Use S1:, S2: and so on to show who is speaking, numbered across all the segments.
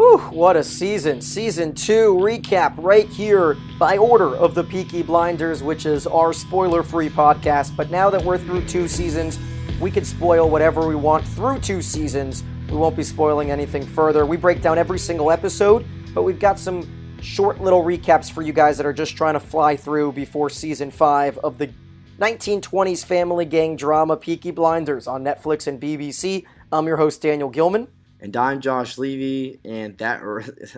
S1: Whew, what a season. Season 2 recap right here by order of the Peaky Blinders, which is our spoiler free podcast. But now that we're through two seasons, we can spoil whatever we want through two seasons. We won't be spoiling anything further. We break down every single episode, but we've got some short little recaps for you guys that are just trying to fly through before season 5 of the 1920s family gang drama Peaky Blinders on Netflix and BBC. I'm your host, Daniel Gilman.
S2: And I'm Josh Levy, and that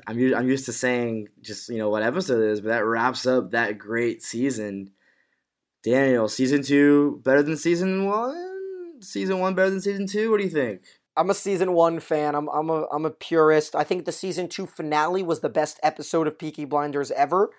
S2: I'm used, I'm used to saying just you know what episode it is, but that wraps up that great season. Daniel, season two better than season one. Season one better than season two. What do you think?
S1: I'm a season one fan. I'm I'm a I'm a purist. I think the season two finale was the best episode of Peaky Blinders ever.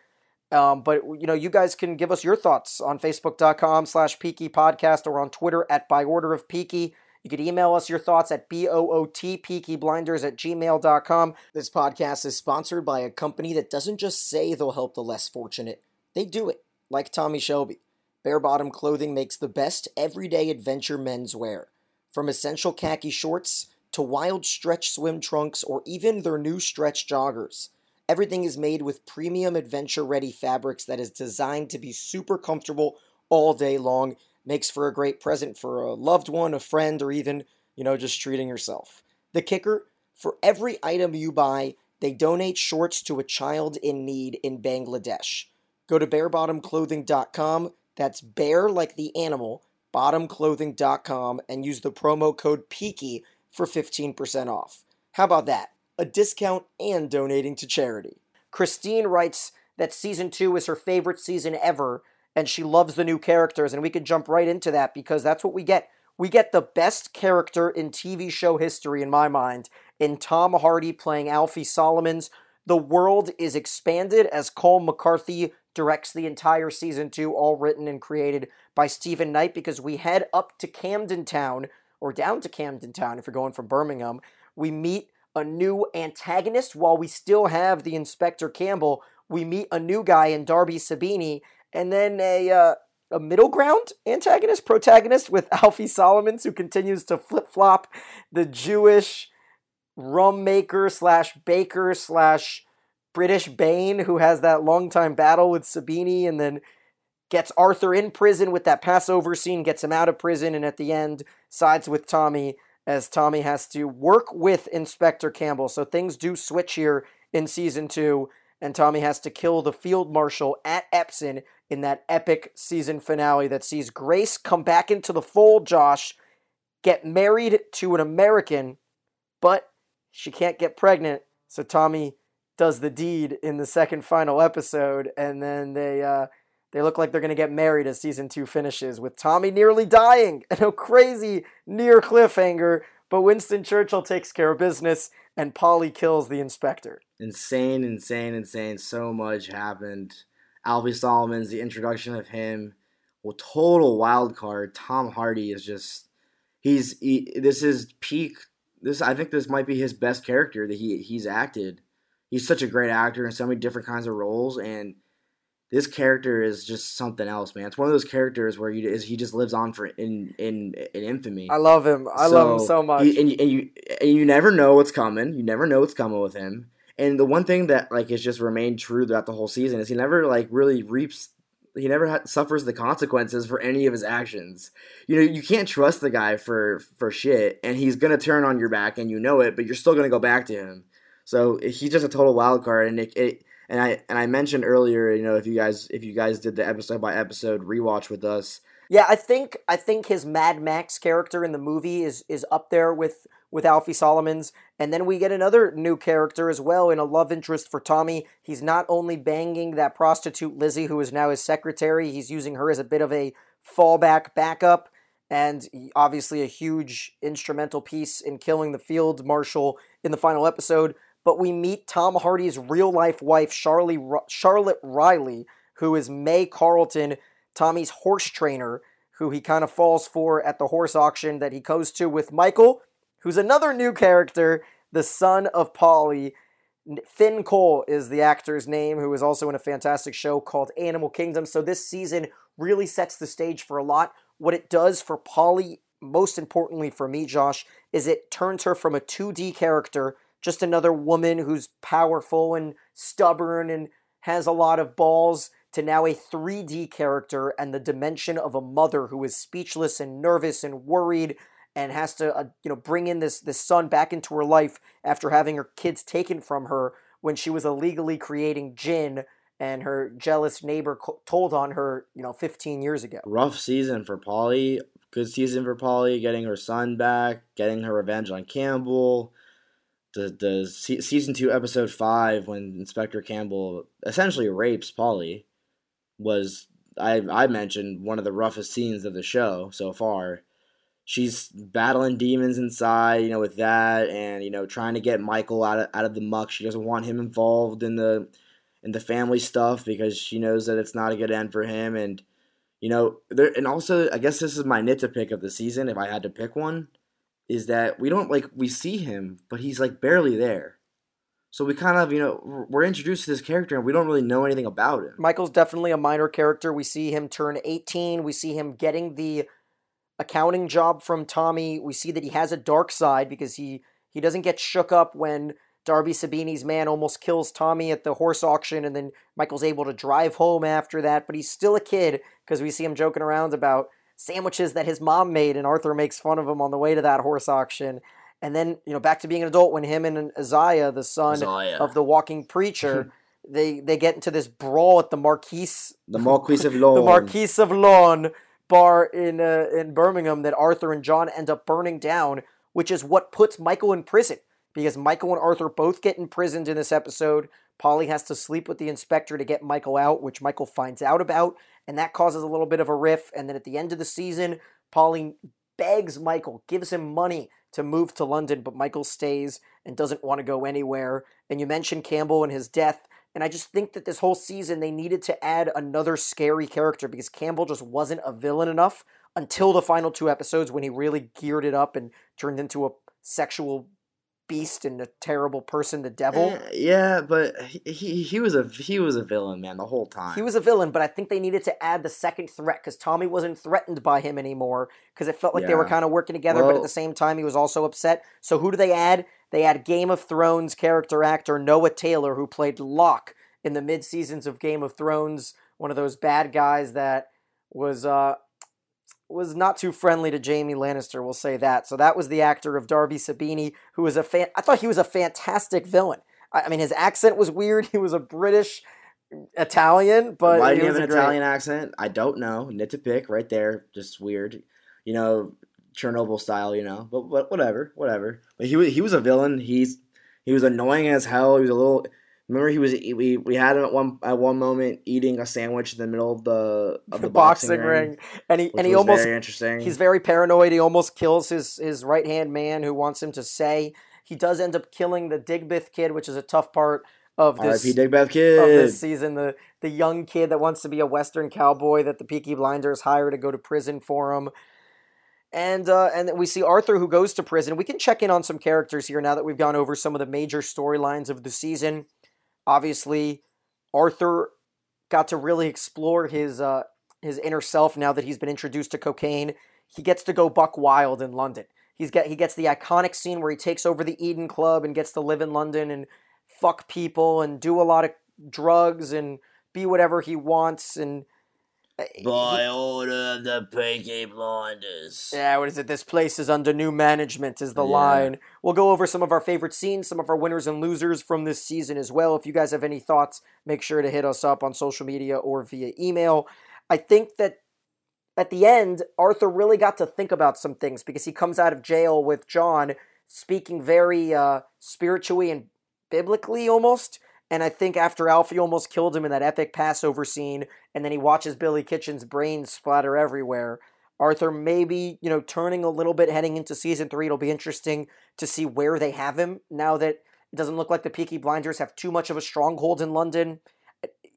S1: Um, but you know, you guys can give us your thoughts on Facebook.com slash Peaky Podcast or on Twitter at By Order of Peaky. You could email us your thoughts at bootpeakyblinders at gmail.com. This podcast is sponsored by a company that doesn't just say they'll help the less fortunate, they do it, like Tommy Shelby. Bare Bottom Clothing makes the best everyday adventure menswear. From essential khaki shorts to wild stretch swim trunks or even their new stretch joggers. Everything is made with premium adventure ready fabrics that is designed to be super comfortable all day long makes for a great present for a loved one, a friend, or even, you know, just treating yourself. The kicker for every item you buy, they donate shorts to a child in need in Bangladesh. Go to barebottomclothing.com, that's bear like the animal, bottomclothing.com, and use the promo code PEAKY for 15% off. How about that? A discount and donating to charity. Christine writes that season two is her favorite season ever and she loves the new characters, and we can jump right into that because that's what we get. We get the best character in TV show history, in my mind, in Tom Hardy playing Alfie Solomons. The world is expanded as Colm McCarthy directs the entire season two, all written and created by Steven Knight, because we head up to Camden Town, or down to Camden Town if you're going from Birmingham. We meet a new antagonist while we still have the Inspector Campbell. We meet a new guy in Darby Sabini, and then a uh, a middle ground antagonist, protagonist with Alfie Solomons, who continues to flip flop the Jewish rum maker slash baker slash British Bane, who has that long time battle with Sabini, and then gets Arthur in prison with that Passover scene, gets him out of prison, and at the end sides with Tommy as Tommy has to work with Inspector Campbell. So things do switch here in season two, and Tommy has to kill the field marshal at Epsom in that epic season finale that sees Grace come back into the fold, Josh, get married to an American, but she can't get pregnant. So Tommy does the deed in the second final episode, and then they uh, they look like they're gonna get married as season two finishes with Tommy nearly dying and a crazy near cliffhanger. But Winston Churchill takes care of business, and Polly kills the inspector.
S2: Insane, insane, insane. So much happened. Alfie Solomons, the introduction of him, well, total wild card. Tom Hardy is just he's he, this is peak. This I think this might be his best character that he he's acted. He's such a great actor in so many different kinds of roles, and this character is just something else, man. It's one of those characters where you is he just lives on for in in in infamy.
S1: I love him. I so, love him so much.
S2: He, and, and you and you never know what's coming. You never know what's coming with him. And the one thing that like has just remained true throughout the whole season is he never like really reaps he never ha- suffers the consequences for any of his actions. You know, you can't trust the guy for for shit, and he's gonna turn on your back, and you know it, but you're still gonna go back to him. So he's just a total wild card, and it, it and I and I mentioned earlier, you know, if you guys if you guys did the episode by episode rewatch with us,
S1: yeah, I think I think his Mad Max character in the movie is is up there with with Alfie Solomons. And then we get another new character as well in a love interest for Tommy. He's not only banging that prostitute Lizzie, who is now his secretary, he's using her as a bit of a fallback backup. And obviously, a huge instrumental piece in killing the field marshal in the final episode. But we meet Tom Hardy's real life wife, Charlie, Charlotte Riley, who is May Carlton, Tommy's horse trainer, who he kind of falls for at the horse auction that he goes to with Michael, who's another new character, the son of Polly. Finn Cole is the actor's name, who is also in a fantastic show called Animal Kingdom. So this season really sets the stage for a lot. What it does for Polly, most importantly for me, Josh, is it turns her from a 2D character just another woman who's powerful and stubborn and has a lot of balls to now a 3D character and the dimension of a mother who is speechless and nervous and worried and has to uh, you know bring in this this son back into her life after having her kids taken from her when she was illegally creating gin and her jealous neighbor co- told on her you know 15 years ago
S2: Rough season for Polly. Good season for Polly, getting her son back, getting her revenge on Campbell. The the se- season two episode five when Inspector Campbell essentially rapes Polly was I I mentioned one of the roughest scenes of the show so far. She's battling demons inside, you know, with that, and you know, trying to get Michael out of out of the muck. She doesn't want him involved in the in the family stuff because she knows that it's not a good end for him. And you know, there and also I guess this is my nitpick of the season. If I had to pick one, is that we don't like we see him, but he's like barely there. So we kind of, you know, we're introduced to this character and we don't really know anything about him.
S1: Michael's definitely a minor character. We see him turn 18. We see him getting the accounting job from Tommy. We see that he has a dark side because he he doesn't get shook up when Darby Sabini's man almost kills Tommy at the horse auction and then Michael's able to drive home after that, but he's still a kid because we see him joking around about sandwiches that his mom made and Arthur makes fun of him on the way to that horse auction. And then, you know, back to being an adult when him and Isaiah, the son
S2: Isaiah.
S1: of the walking preacher, they they get into this brawl at the Marquise
S2: The Marquis of Law.
S1: the Marquise of Lorne bar in uh, in Birmingham that Arthur and John end up burning down, which is what puts Michael in prison because Michael and Arthur both get imprisoned in this episode. Polly has to sleep with the inspector to get Michael out, which Michael finds out about, and that causes a little bit of a riff. And then at the end of the season, Polly begs Michael, gives him money to move to London, but Michael stays and doesn't want to go anywhere. And you mentioned Campbell and his death. And I just think that this whole season they needed to add another scary character because Campbell just wasn't a villain enough until the final two episodes when he really geared it up and turned into a sexual beast and a terrible person, the devil.
S2: Eh, yeah, but he, he was a he was a villain, man, the whole time.
S1: He was a villain, but I think they needed to add the second threat because Tommy wasn't threatened by him anymore because it felt like they were kind of working together, but at the same time he was also upset. So who do they add? They had Game of Thrones character actor Noah Taylor, who played Locke in the mid seasons of Game of Thrones, one of those bad guys that was uh was not too friendly to Jaime Lannister, we'll say that. So that was the actor of Darby Sabini, who was a fan. I thought he was a fantastic villain. I, I mean, his accent was weird. He was a British Italian, but
S2: Why did he have an
S1: great-
S2: Italian accent? I don't know. Nit to pick right there, just weird. You know, Chernobyl style. You know, but, but whatever, whatever. But he was he was a villain. He's he was annoying as hell. He was a little. Remember, he was we we had him at one at one moment eating a sandwich in the middle of the of the
S1: boxing, ring. and he and he almost
S2: very interesting.
S1: he's very paranoid. He almost kills his his right hand man who wants him to say. He does end up killing the Digbeth kid, which is a tough part of this
S2: R.I.P. Digbeth
S1: of
S2: Kid.
S1: this season. The the young kid that wants to be a Western cowboy that the Peaky Blinders hire to go to prison for him. And uh, and we see Arthur who goes to prison. We can check in on some characters here now that we've gone over some of the major storylines of the season. Obviously, Arthur got to really explore his uh, his inner self now that he's been introduced to cocaine. He gets to go buck wild in London. He's get he gets the iconic scene where he takes over the Eden Club and gets to live in London and fuck people and do a lot of drugs and be whatever he wants and
S2: By order of the Peaky Blinders.
S1: yeah, what is it? This place is under new management, is the
S2: Yeah.
S1: line. We'll go over some of our favorite scenes, some of our winners and losers from this season as well. If you guys have any thoughts, make sure to hit us up on social media or via email. I think that at the end, Arthur really got to think about some things because he comes out of jail with John speaking very uh, spiritually and biblically almost. And I think after Alfie almost killed him in that epic Passover scene, and then he watches Billy Kitchen's brains splatter everywhere, Arthur maybe, you know, turning a little bit heading into season three. It'll be interesting to see where they have him now that it doesn't look like the Peaky Blinders have too much of a stronghold in London.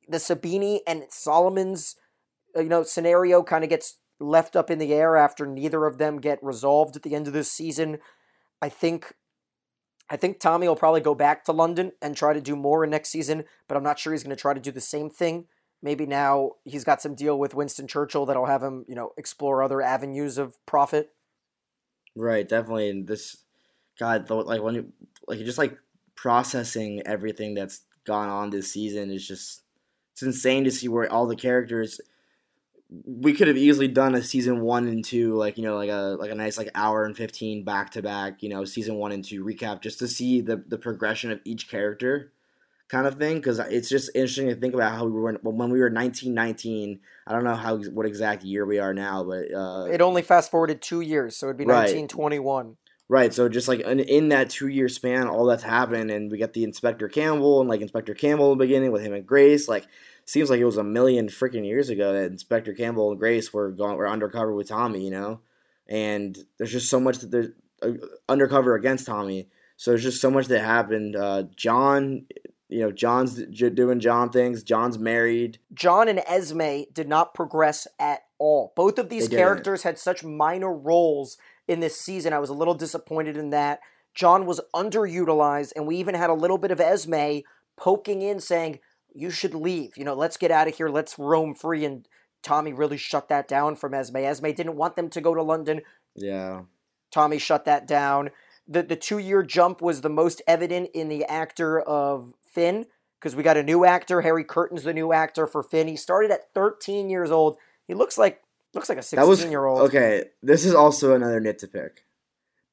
S1: The Sabini and Solomon's, uh, you know, scenario kind of gets left up in the air after neither of them get resolved at the end of this season. I think I think Tommy will probably go back to London and try to do more in next season, but I'm not sure he's going to try to do the same thing. Maybe now he's got some deal with Winston Churchill that'll have him, you know, explore other avenues of profit.
S2: Right, definitely. And this, God, like when you, like just like processing everything that's gone on this season is just it's insane to see where all the characters we could have easily done a season one and two like you know like a like a nice like hour and 15 back to back you know season one and two recap just to see the the progression of each character kind of thing because it's just interesting to think about how we were when we were 1919 i don't know how what exact year we are now but uh,
S1: it only fast forwarded two years so it'd be
S2: Right.
S1: 1921
S2: Right, so just like in, in that two year span, all that's happened, and we got the Inspector Campbell and like Inspector Campbell in the beginning with him and Grace. Like, seems like it was a million freaking years ago that Inspector Campbell and Grace were going were undercover with Tommy, you know. And there's just so much that they're uh, undercover against Tommy. So there's just so much that happened. Uh, John, you know, John's j- doing John things. John's married.
S1: John and Esme did not progress at all. Both of these characters had such minor roles in this season. I was a little disappointed in that. John was underutilized, and we even had a little bit of Esme poking in saying, You should leave. You know, let's get out of here. Let's roam free. And Tommy really shut that down from Esme. Esme didn't want them to go to London.
S2: Yeah,
S1: Tommy shut that down. The the two year jump was the most evident in the actor of Finn because we got a new actor. Harry Kirton's the new actor for Finn. He started at 13 years old. He looks like looks like a 16
S2: that was
S1: year old.
S2: Okay, this is also another nit to pick.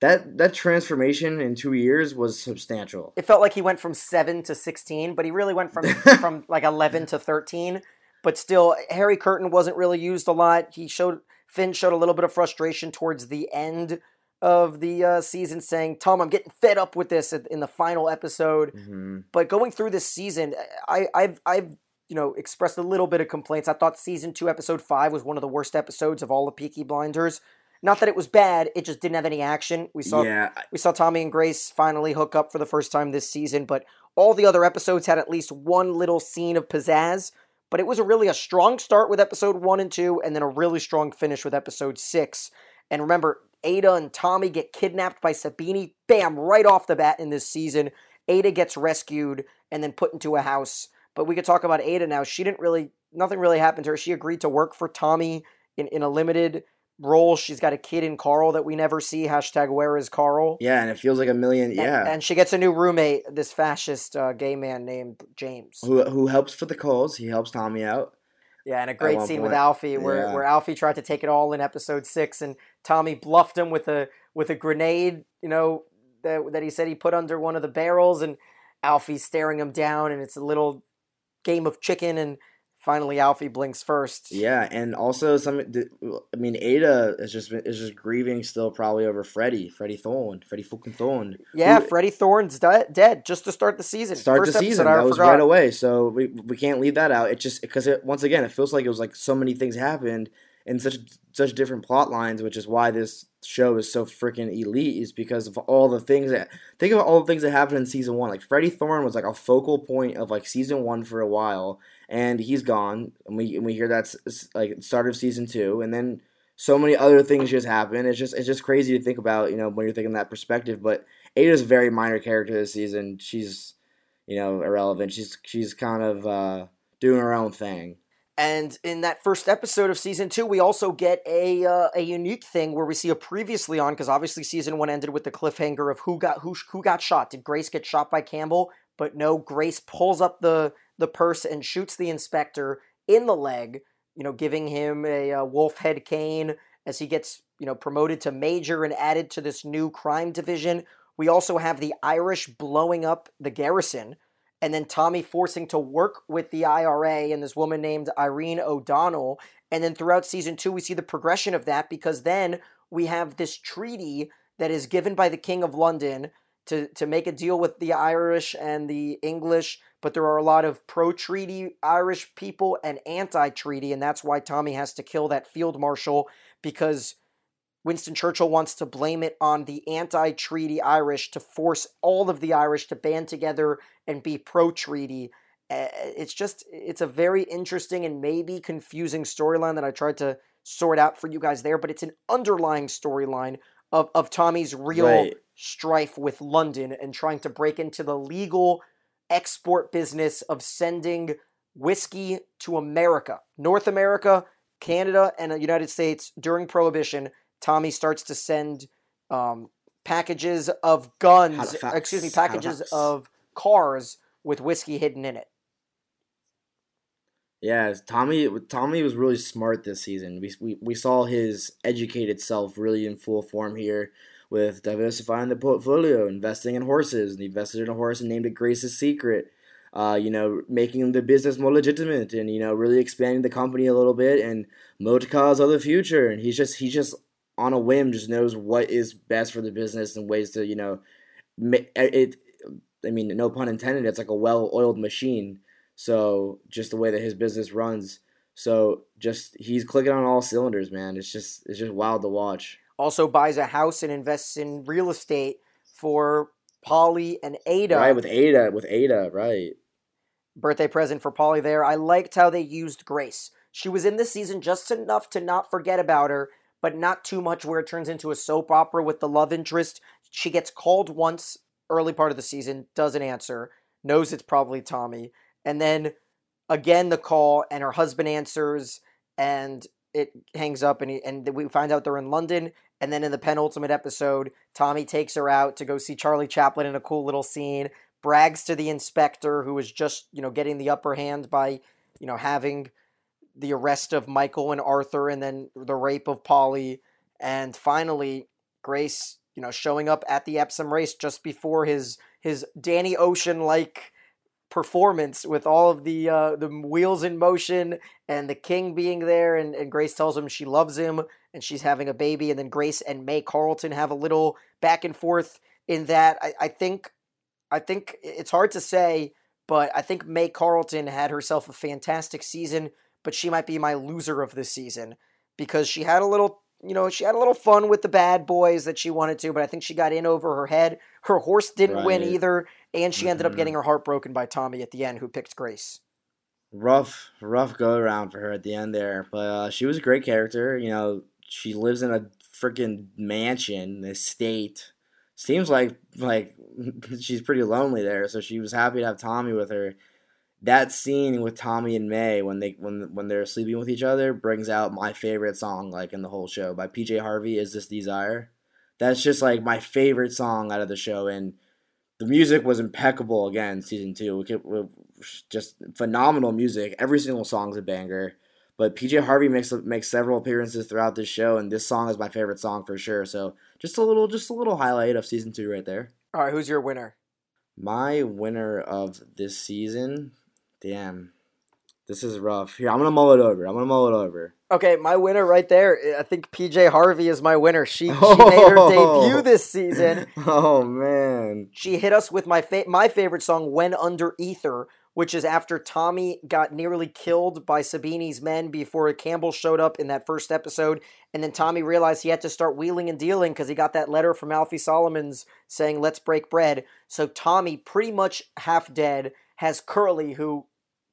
S2: That that transformation in two years was substantial.
S1: It felt like he went from seven to 16, but he really went from from like 11 to 13. But still, Harry Kirton wasn't really used a lot. He showed Finn showed a little bit of frustration towards the end of the uh, season, saying, "Tom, I'm getting fed up with this." In the final episode,
S2: hmm
S1: but going through this season, I, I've I've you know expressed a little bit of complaints. I thought season two, episode five, was one of the worst episodes of all the Peaky Blinders. Not that it was bad; it just didn't have any action. We saw
S2: Yeah,
S1: we saw Tommy and Grace finally hook up for the first time this season, but all the other episodes had at least one little scene of pizzazz. But it was a really a strong start with episode one and two, and then a really strong finish with episode six. And remember, Ada and Tommy get kidnapped by Sabini, bam, right off the bat in this season. Ada gets rescued and then put into a house. But we could talk about Ada now. She didn't really, nothing really happened to her. She agreed to work for Tommy in, in a limited role. She's got a kid in Carl that we never see. Hashtag where is Carl?
S2: yeah, and it feels like a million. Yeah,
S1: And, she gets a new roommate, this fascist uh, gay man named James.
S2: who who helps for the calls? He helps Tommy out.
S1: Yeah, and a great scene with Alfie where,
S2: yeah.
S1: where Alfie tried to take it all in episode six, and Tommy bluffed him with a with a grenade. You know that that he said he put under one of the barrels, and Alfie's staring him down, and it's a little game of chicken, and finally Alfie blinks first.
S2: Yeah, and also some. I mean, Ada is just is just grieving still, probably over Freddie, Freddie Thorne, Freddie fucking Thorne.
S1: Yeah,
S2: Who-
S1: Freddie Thorne's di- dead just to start the season.
S2: start
S1: First
S2: the season.
S1: I
S2: That was
S1: forgot.
S2: right away. So we we can't leave that out. It just because it once again it feels like it was like so many things happened in such such different plot lines, which is why this show is so freaking elite. Is because of all the things that think about all the things that happened in season one. Like Freddie Thorne was like a focal point of like season one for a while, and he's gone. And we and we hear that's like start of season two, and then so many other things just happen. It's just it's just crazy to think about. You know when you're thinking that perspective, but. Ada's a very minor character this season. She's you know, irrelevant. She's she's kind of uh, doing her own thing.
S1: And in that first episode of season two, we also get a uh, a unique thing where we see a previously on because obviously season one ended with the cliffhanger of who got who who got shot. Did Grace get shot by Campbell? But no, Grace pulls up the the purse and shoots the inspector in the leg. You know, giving him a, uh wolf head cane as he gets you know promoted to major and added to this new crime division. We also have the Irish blowing up the garrison and then Tommy forcing to work with the IRA and this woman named Irene O'Donnell. And then throughout season two, we see the progression of that because then we have this treaty that is given by the King of London to, to make a deal with the Irish and the English. But there are a lot of pro treaty Irish people and anti treaty. And that's why Tommy has to kill that field marshal because Winston Churchill wants to blame it on the anti treaty Irish to force all of the Irish to band together and be pro treaty. It's just, it's a very interesting and maybe confusing storyline that I tried to sort out for you guys there, but it's an underlying storyline of, of Tommy's real
S2: Right.
S1: Strife with London and trying to break into the legal export business of sending whiskey to America, North America, Canada, and the United States during Prohibition. Tommy starts to send um, packages of guns,
S2: Halifax,
S1: excuse me, packages
S2: Halifax.
S1: of cars with whiskey hidden in it.
S2: Yeah, Tommy. Tommy was really smart this season. We, we we saw his educated self really in full form here with diversifying the portfolio, investing in horses. And he invested in a horse and named it Grace's Secret. Uh, you know, making the business more legitimate, and you know, really expanding the company a little bit, and motorcars are the future. And he's just he's just on a whim just knows what is best for the business and ways to you know, it. I mean, no pun intended. It's like a well-oiled machine so just the way that his business runs. So just he's clicking on all cylinders, man. It's just it's just wild to watch.
S1: Also buys a house and invests in real estate for Polly and Ada.
S2: Right, with Ada, with Ada, right.
S1: Birthday present for Polly there. I liked how they used Grace. She was in this season just enough to not forget about her, but not too much where it turns into a soap opera with the love interest. She gets called once early part of the season, doesn't answer, knows it's probably Tommy and then again the call and her husband answers and it hangs up and he, and we find out they're in London and then in the penultimate episode Tommy takes her out to go see Charlie Chaplin in a cool little scene brags to the inspector who was just you know getting the upper hand by you know having the arrest of Michael and Arthur and then the rape of Polly and finally Grace you know showing up at the Epsom race just before his his Danny Ocean like performance with all of the uh, the wheels in motion and the king being there and, and Grace tells him she loves him and she's having a baby and then Grace and May Carlton have a little back and forth in that I, I think I think it's hard to say but I think May Carlton had herself a fantastic season but she might be my loser of this season because she had a little you know, she had a little fun with the bad boys that she wanted to, but I think she got in over her head. Her horse didn't right. win either, and she mm-hmm. ended up getting mm-hmm. her heart broken by Tommy at the end, who picked Grace.
S2: Rough, rough go around for her at the end there, but uh, she was a great character. You know, she lives in a freaking mansion, estate. Seems like like she's pretty lonely there, so she was happy to have Tommy with her that scene with Tommy and May when they when when they're sleeping with each other brings out my favorite song like in the whole show by PJ Harvey is this desire. That's just like my favorite song out of the show and the music was impeccable again season 2. Just phenomenal music. Every single song's a banger. But PJ Harvey makes makes several appearances throughout this show and this song is my favorite song for sure. So just a little just a little highlight of season 2 right there.
S1: All right, who's your winner?
S2: My winner of this season Damn. This is rough. Here, I'm gonna mull it over. I'm gonna mull it over.
S1: Okay, my winner right there. I think PJ Harvey is my winner. She, she oh. made her oh. debut this season.
S2: Oh man.
S1: She hit us with my fa- my favorite song, "When Under Ether," which is after Tommy got nearly killed by Sabini's men before Campbell showed up in that first episode, and then Tommy realized he had to start wheeling and dealing because he got that letter from Alfie Solomons saying, "Let's break bread." So Tommy, pretty much half dead, has Curly, who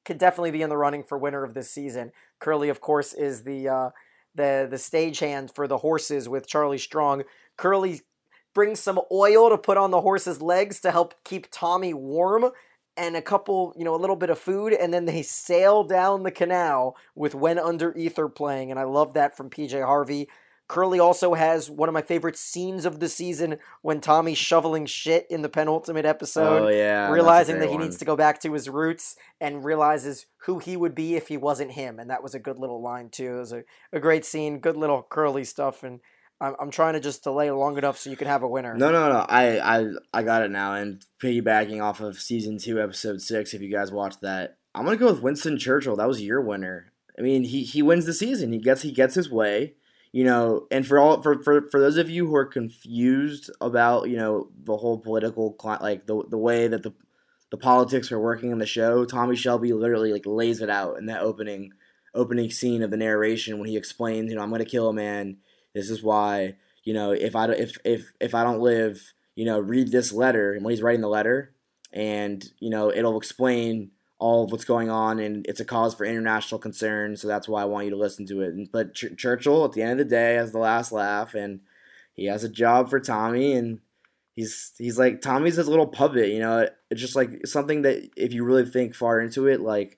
S1: could definitely be in the running for winner of this season. Curly, of course, is the uh, the the stagehand for the horses with Charlie Strong. Curly brings some oil to put on the horse's legs to help keep Tommy warm and a couple, you know, a little bit of food, and then they sail down the canal with When Under Ether playing, and I love that from PJ Harvey. Curly also has one of my favorite scenes of the season when Tommy's shoveling shit in the penultimate episode.
S2: Oh, yeah.
S1: Realizing that he one. needs to go back to his roots and realizes who he would be if he wasn't him. And that was a good little line, too. It was a, a great scene, good little Curly stuff. And I'm, I'm trying to just delay long enough so you can have a winner.
S2: No, no, no. I, I, I got it now. And piggybacking off of season two, episode six, if you guys watched that, I'm going to go with Winston Churchill. That was your winner. I mean, he, he wins the season. He gets he gets his way you know, and for all for, for for those of you who are confused about you know the whole political like the the way that the the politics are working in the show, Tommy Shelby literally like lays it out in that opening opening scene of the narration when he explains, you know, I'm gonna kill a man. This is why, you know, if I if if if I don't live, you know, read this letter. And when he's writing the letter, and you know, it'll explain all of what's going on, and it's a cause for international concern. So that's why I want you to listen to it. But Ch- Churchill, at the end of the day, has the last laugh, and he has a job for Tommy, and he's he's like Tommy's his little puppet. You know, it's just like something that if you really think far into it, like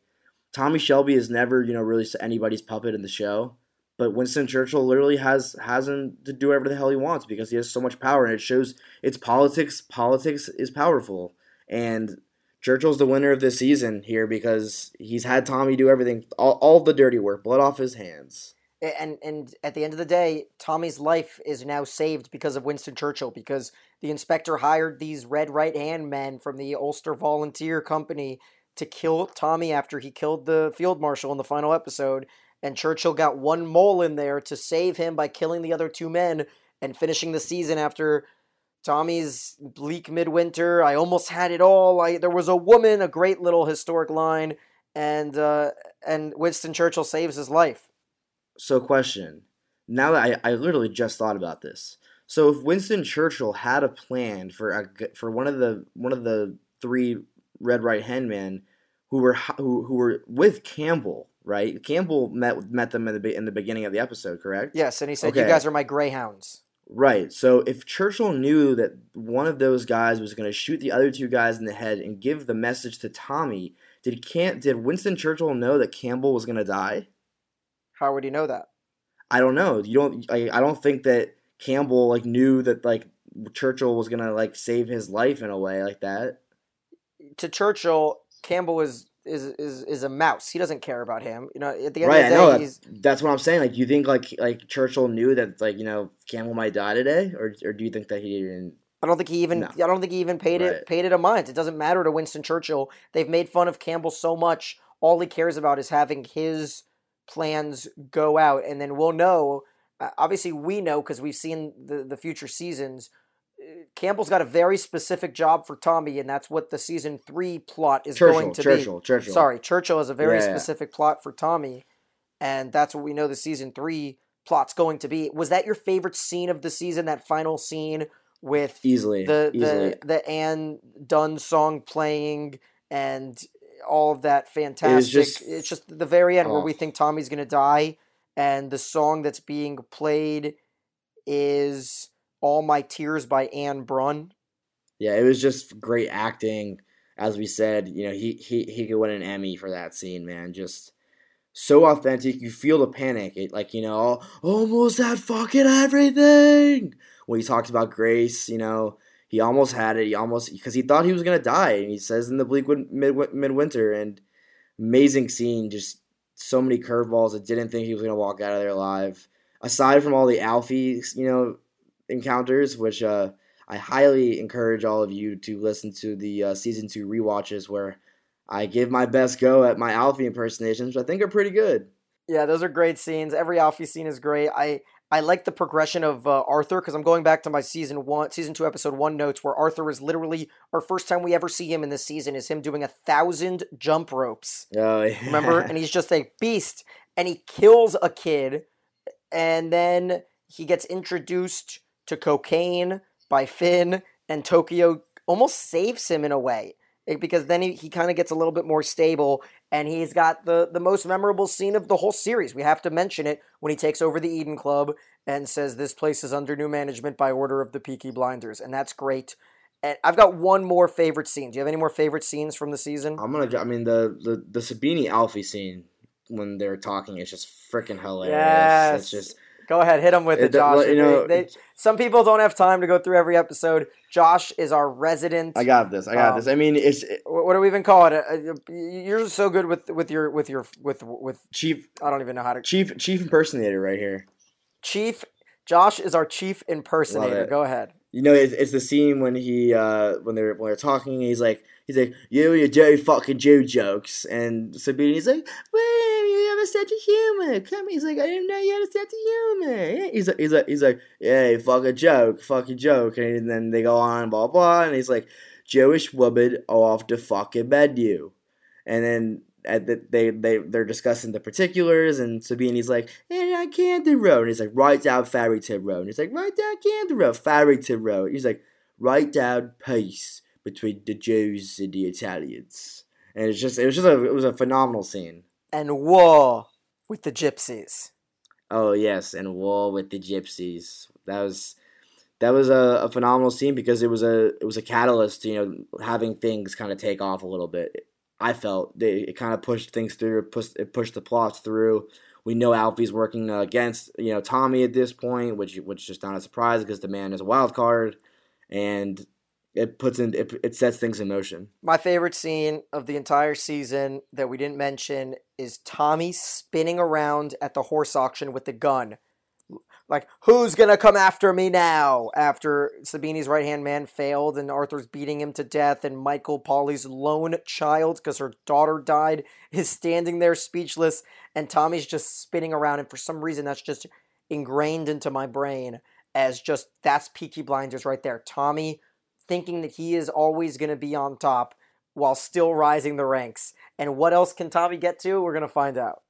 S2: Tommy Shelby is never you know really anybody's puppet in the show. But Winston Churchill literally has has him to do whatever the hell he wants because he has so much power, and it shows it's politics. Politics is powerful, and Churchill's the winner of this season here because he's had Tommy do everything, all, all the dirty work, blood off his hands.
S1: and and at the end of the day, Tommy's life is now saved because of Winston Churchill because the inspector hired these red right hand men from the Ulster Volunteer Company to kill Tommy after he killed the field marshal in the final episode, and Churchill got one mole in there to save him by killing the other two men and finishing the season after Tommy's bleak midwinter. I almost had it all. I there was a woman, a great little historic line, and uh, and Winston Churchill saves his life.
S2: So, question. Now that I, I literally just thought about this. So, if Winston Churchill had a plan for a, for one of the one of the three Red Right Hand men who were who, who were with Campbell, right? Campbell met met them in the in the beginning of the episode, correct?
S1: Yes, and he said,
S2: Okay.
S1: "You guys are my greyhounds."
S2: Right. So if Churchill knew that one of those guys was going to shoot the other two guys in the head and give the message to Tommy, did can't did Winston Churchill know that Campbell was going to die?
S1: How would he know that?
S2: I don't know. You don't. I, I don't think that Campbell like knew that like Churchill was gonna like save his life in a way like that.
S1: To Churchill, Campbell is is is is a mouse. He doesn't care about him. You know, at the end
S2: Right.
S1: Of the day,
S2: That,
S1: he's
S2: that's what I'm saying. Like, you think like like Churchill knew that like you know Campbell might die today, or or do you think that he didn't?
S1: I don't think he even
S2: No.
S1: I don't think he even paid it paid it a mind. It doesn't matter to Winston Churchill. They've made fun of Campbell so much. All he cares about is having his plans go out, and then we'll know. Uh, obviously, we know because we've seen the the future seasons. Campbell's got a very specific job for Tommy, and that's what the season three plot is
S2: Churchill.
S1: going to be.
S2: Churchill. Churchill.
S1: Sorry, Churchill has a very
S2: Yeah, yeah.
S1: specific plot for Tommy, and that's what we know the season three plot's going to be. Was that your favorite scene of the season? That final scene with
S2: Easily.
S1: the
S2: easily.
S1: the the Anne Dunn song playing and all of that fantastic.
S2: just-
S1: it's just the very end where
S2: oh.
S1: we think Tommy's gonna die, and the song that's being played is "All My Tears" by Ane Brun.
S2: Yeah, it was just great acting. As we said, you know, he he he could win an Emmy for that scene, man. Just so authentic. You feel the panic. It like you know, almost had fucking everything. When he talks about Grace, you know, he almost had it. He almost because he thought he was gonna die, and he says in the bleak mid midwinter and amazing scene. Just so many curveballs. I didn't think he was gonna walk out of there alive. Aside from all the Alfie, you know, encounters, which uh I highly encourage all of you to listen to the uh, season two rewatches where I give my best go at my Alfie impersonations, which I think are pretty good.
S1: Yeah, those are great scenes. Every Alfie scene is great. I I like the progression of uh, Arthur because I'm going back to my season one, season two, episode one notes where Arthur is literally our first time we ever see him in this season is him doing a thousand jump ropes.
S2: Oh, yeah.
S1: Remember? and he's just a beast, and he kills a kid, and then he gets introduced to cocaine by Finn, and Tokyo almost saves him in a way eh, because then he, he kind of gets a little bit more stable and he's got the, the most memorable scene of the whole series. We have to mention it when he takes over the Eden Club and says this place is under new management by order of the Peaky Blinders, and that's great. And I've got one more favorite scene. Do you have any more favorite scenes from the season?
S2: I'm gonna. I mean the the the Sabini Alfie scene when they're talking is just freaking hilarious.
S1: Yes.
S2: It's just
S1: Go ahead, hit them with it,
S2: it-
S1: Josh.
S2: you know.
S1: They- they- some people don't have time to go through every episode. Josh is our resident.
S2: I got this. I got
S1: Um,
S2: this. I mean, it's it,
S1: what do we even call it? Uh, uh, You're so good with with your with your with with.
S2: chief
S1: I don't even know how to.
S2: chief chief impersonator right here.
S1: Chief Josh is our chief impersonator. Go ahead.
S2: You know, it's, it's the scene when he uh when they're when they're talking. He's like he's like you your dirty fucking Jew jokes, and Sabini's like, "Well, you have a sense of humor." Come, he's like, "I didn't know you had a sense of humor." He's like, he's like, he's like, "Yeah, fuck a joke, fuck a joke," and then they go on, blah blah, and he's like, "Jewish woman off the fucking menu," and then. At the, they they they're discussing the particulars, and Sabini's like, "And I Camden Road," and he's like, "Write down Farringdon Road," and he's like, "Write down Camden Road, Farringdon Road." He's like, write down peace between the Jews and the Italians. And it's just it was just a it was a phenomenal scene.
S1: And war with the gypsies.
S2: Oh yes, and war with the gypsies. That was that was a, a phenomenal scene because it was a it was a catalyst you know having things kind of take off a little bit. I felt they, it kind of pushed things through, it pushed it pushed the plots through. We know Alfie's working against you know Tommy at this point, which which is just not a surprise because the man is a wild card, and it puts in it, it sets things in motion.
S1: My favorite scene of the entire season that we didn't mention is Tommy spinning around at the horse auction with the gun. Like, who's gonna come after me now? After Sabini's right hand man failed and Arthur's beating him to death, and Michael Polly's lone child, because her daughter died, is standing there speechless, and Tommy's just spinning around, and for some reason that's just ingrained into my brain as just that's Peaky Blinders right there. Tommy thinking that he is always to be on top while still rising the ranks. And what else can Tommy get to? We're to find out.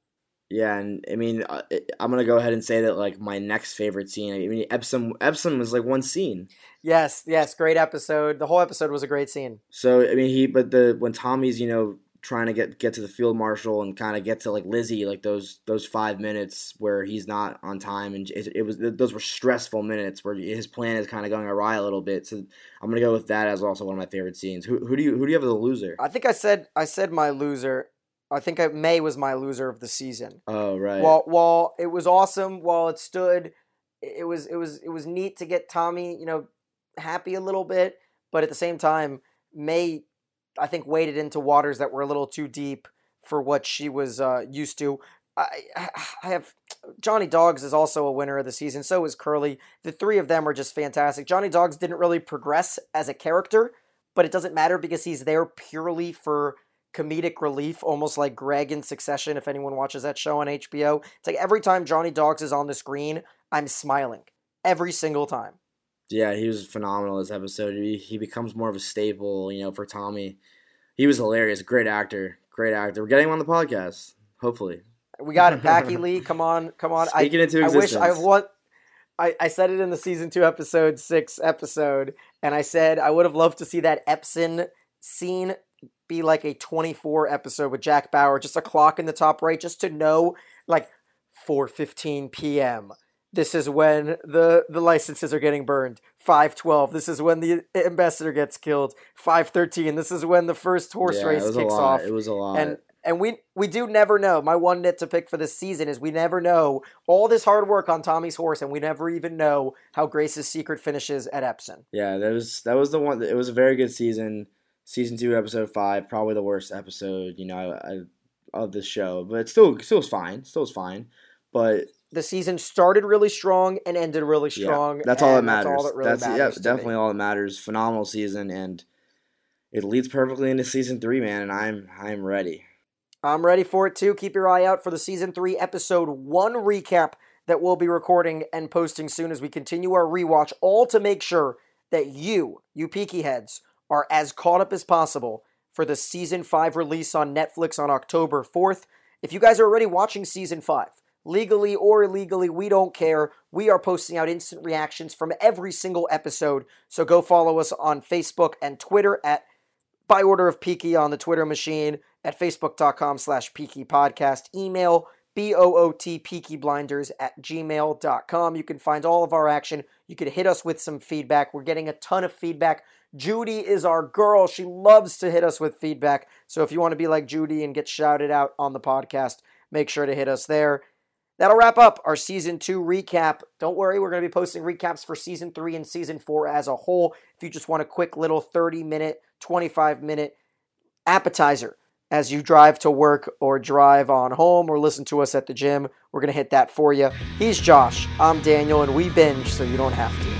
S2: Yeah, and I mean, uh, I'm gonna go ahead and say that like my next favorite scene. I mean, Epsom Epsom was like one scene.
S1: Yes, yes, great episode. The whole episode was a great scene.
S2: So I mean, he but the when Tommy's you know trying to get get to the field marshal and kind of get to like Lizzie, like those those five minutes where he's not on time, and it, it, was those were stressful minutes where his plan is kind of going awry a little bit. So I'm gonna go with that as also one of my favorite scenes. Who, who do you who do you have as a loser?
S1: I think I said I said my loser. I think May was my loser of the season.
S2: Oh right.
S1: While while it was awesome, while it stood, it was it was it was neat to get Tommy, you know, happy a little bit, but at the same time, May I think waded into waters that were a little too deep for what she was uh, used to. I, I have Johnny Dogs is also a winner of the season. So is Curly. The three of them are just fantastic. Johnny Dogs didn't really progress as a character, but it doesn't matter because he's there purely for comedic relief, almost like Greg in Succession. If anyone watches that show on HBO, it's like every time Johnny Dogs is on the screen, I'm smiling every single time.
S2: Yeah, he was phenomenal this episode. He, he becomes more of a staple, you know, for Tommy. He was hilarious. Great actor. Great actor. We're getting him on the podcast. Hopefully.
S1: We got it. Packy Lee, come on, come on.
S2: Speaking I, into existence.
S1: I wish I want I, I said it in the season two episode six episode, and I said I would have loved to see that Epsom scene be like a 24 episode with Jack Bauer, just a clock in the top right, just to know like 4:15 p.m. This is when the the licenses are getting burned. 512. This is when the ambassador gets killed. 513. This is when the first horse
S2: yeah,
S1: race kicks off.
S2: It was a lot.
S1: And and we we do never know. My one nit to pick for this season is we never know all this hard work on Tommy's horse, and we never even know how Grace's secret finishes at Epsom.
S2: Yeah, that was that was the one. It was a very good season. Season two, episode five, probably the worst episode you know I, of the show, but it still still was fine. Still was fine, but
S1: the season started really strong and ended really strong.
S2: Yeah, that's all that matters. That's, all that really that's matters yeah, definitely me. all that matters. Phenomenal season, and it leads perfectly into season three, man. And I'm I'm ready.
S1: I'm ready for it too. Keep your eye out for the season three episode one recap that we'll be recording and posting soon as we continue our rewatch, all to make sure that you, you peaky heads, are as caught up as possible for the season five release on Netflix on October 4th. If you guys are already watching season five, legally or illegally, we don't care. We are posting out instant reactions from every single episode. So go follow us on Facebook and Twitter at by order of Peaky on the Twitter machine at facebook.com slash Peaky Podcast. Email B-O-O-T Peaky Blinders at gmail.com. You can find all of our action. You can hit us with some feedback. We're getting a ton of feedback. Judy is our girl. She loves to hit us with feedback. So if you want to be like Judy and get shouted out on the podcast, make sure to hit us there. That'll wrap up our season two recap. Don't worry, we're going to be posting recaps for season three and season four as a whole. If you just want a quick little 30 minute, 25 minute appetizer as you drive to work or drive on home or listen to us at the gym, we're going to hit that for you. He's Josh. I'm Daniel, and we binge so you don't have to.